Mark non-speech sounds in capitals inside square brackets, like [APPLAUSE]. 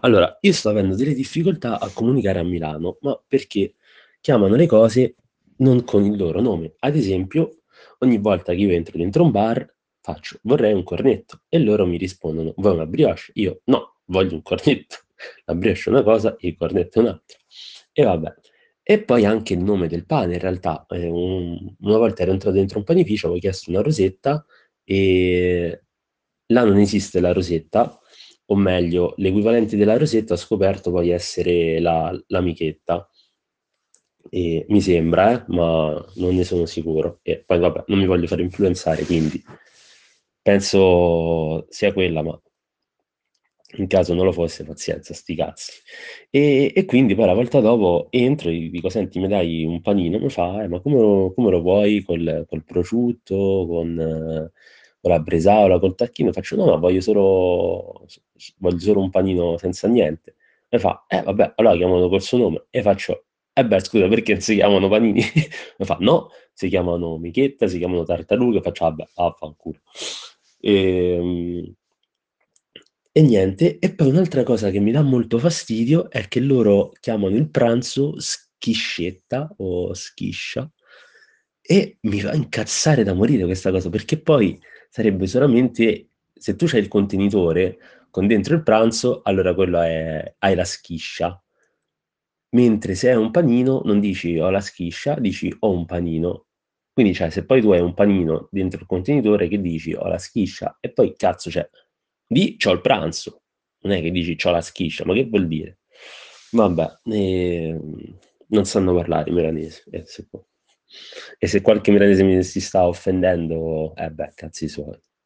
Allora, io sto avendo delle difficoltà a comunicare a Milano, ma perché chiamano le cose non con il loro nome. Ad esempio, ogni volta che io entro dentro un bar, faccio vorrei un cornetto e loro mi rispondono vuoi una brioche? Io no, voglio un cornetto. [LAUGHS] La brioche è una cosa il cornetto è un'altra. E vabbè. E poi anche il nome del pane, in realtà. Eh, un- una volta ero entrato dentro un panificio, avevo chiesto una rosetta e là non esiste la rosetta, o meglio, l'equivalente della rosetta ho scoperto poi essere la, l'amichetta. E mi sembra, eh, ma non ne sono sicuro. E poi vabbè, non mi voglio fare influenzare, quindi penso sia quella, ma in caso non lo fosse, pazienza, sti cazzi. E, e quindi poi la volta dopo entro e dico, senti, mi dai un panino? Mi fa, eh, ma come lo, come lo vuoi? Col, col prosciutto, con, eh, con la bresaola, col tacchino? Faccio, no, ma voglio solo, voglio solo un panino senza niente. E fa, eh vabbè, allora chiamano col suo nome. E faccio, eh beh, scusa, perché si chiamano panini? Mi [LAUGHS] fa, no, si chiamano michetta, si chiamano tartarughe. Faccio, vabbè, vaffanculo. E, e niente, e poi un'altra cosa che mi dà molto fastidio è che loro chiamano il pranzo schiscetta o schiscia e mi fa incazzare da morire questa cosa, perché poi sarebbe solamente se tu c'hai il contenitore con dentro il pranzo, allora quello è hai la schiscia. Mentre se è un panino non dici ho la schiscia, dici ho un panino. Quindi cioè se poi tu hai un panino dentro il contenitore che dici ho la schiscia e poi cazzo c'è di c'ho il pranzo, non è che dici c'ho la schiscia, ma che vuol dire? Vabbè, ehm, non sanno parlare i milanesi. E se, e se qualche milanese mi si sta offendendo, eh beh, cazzi suoi.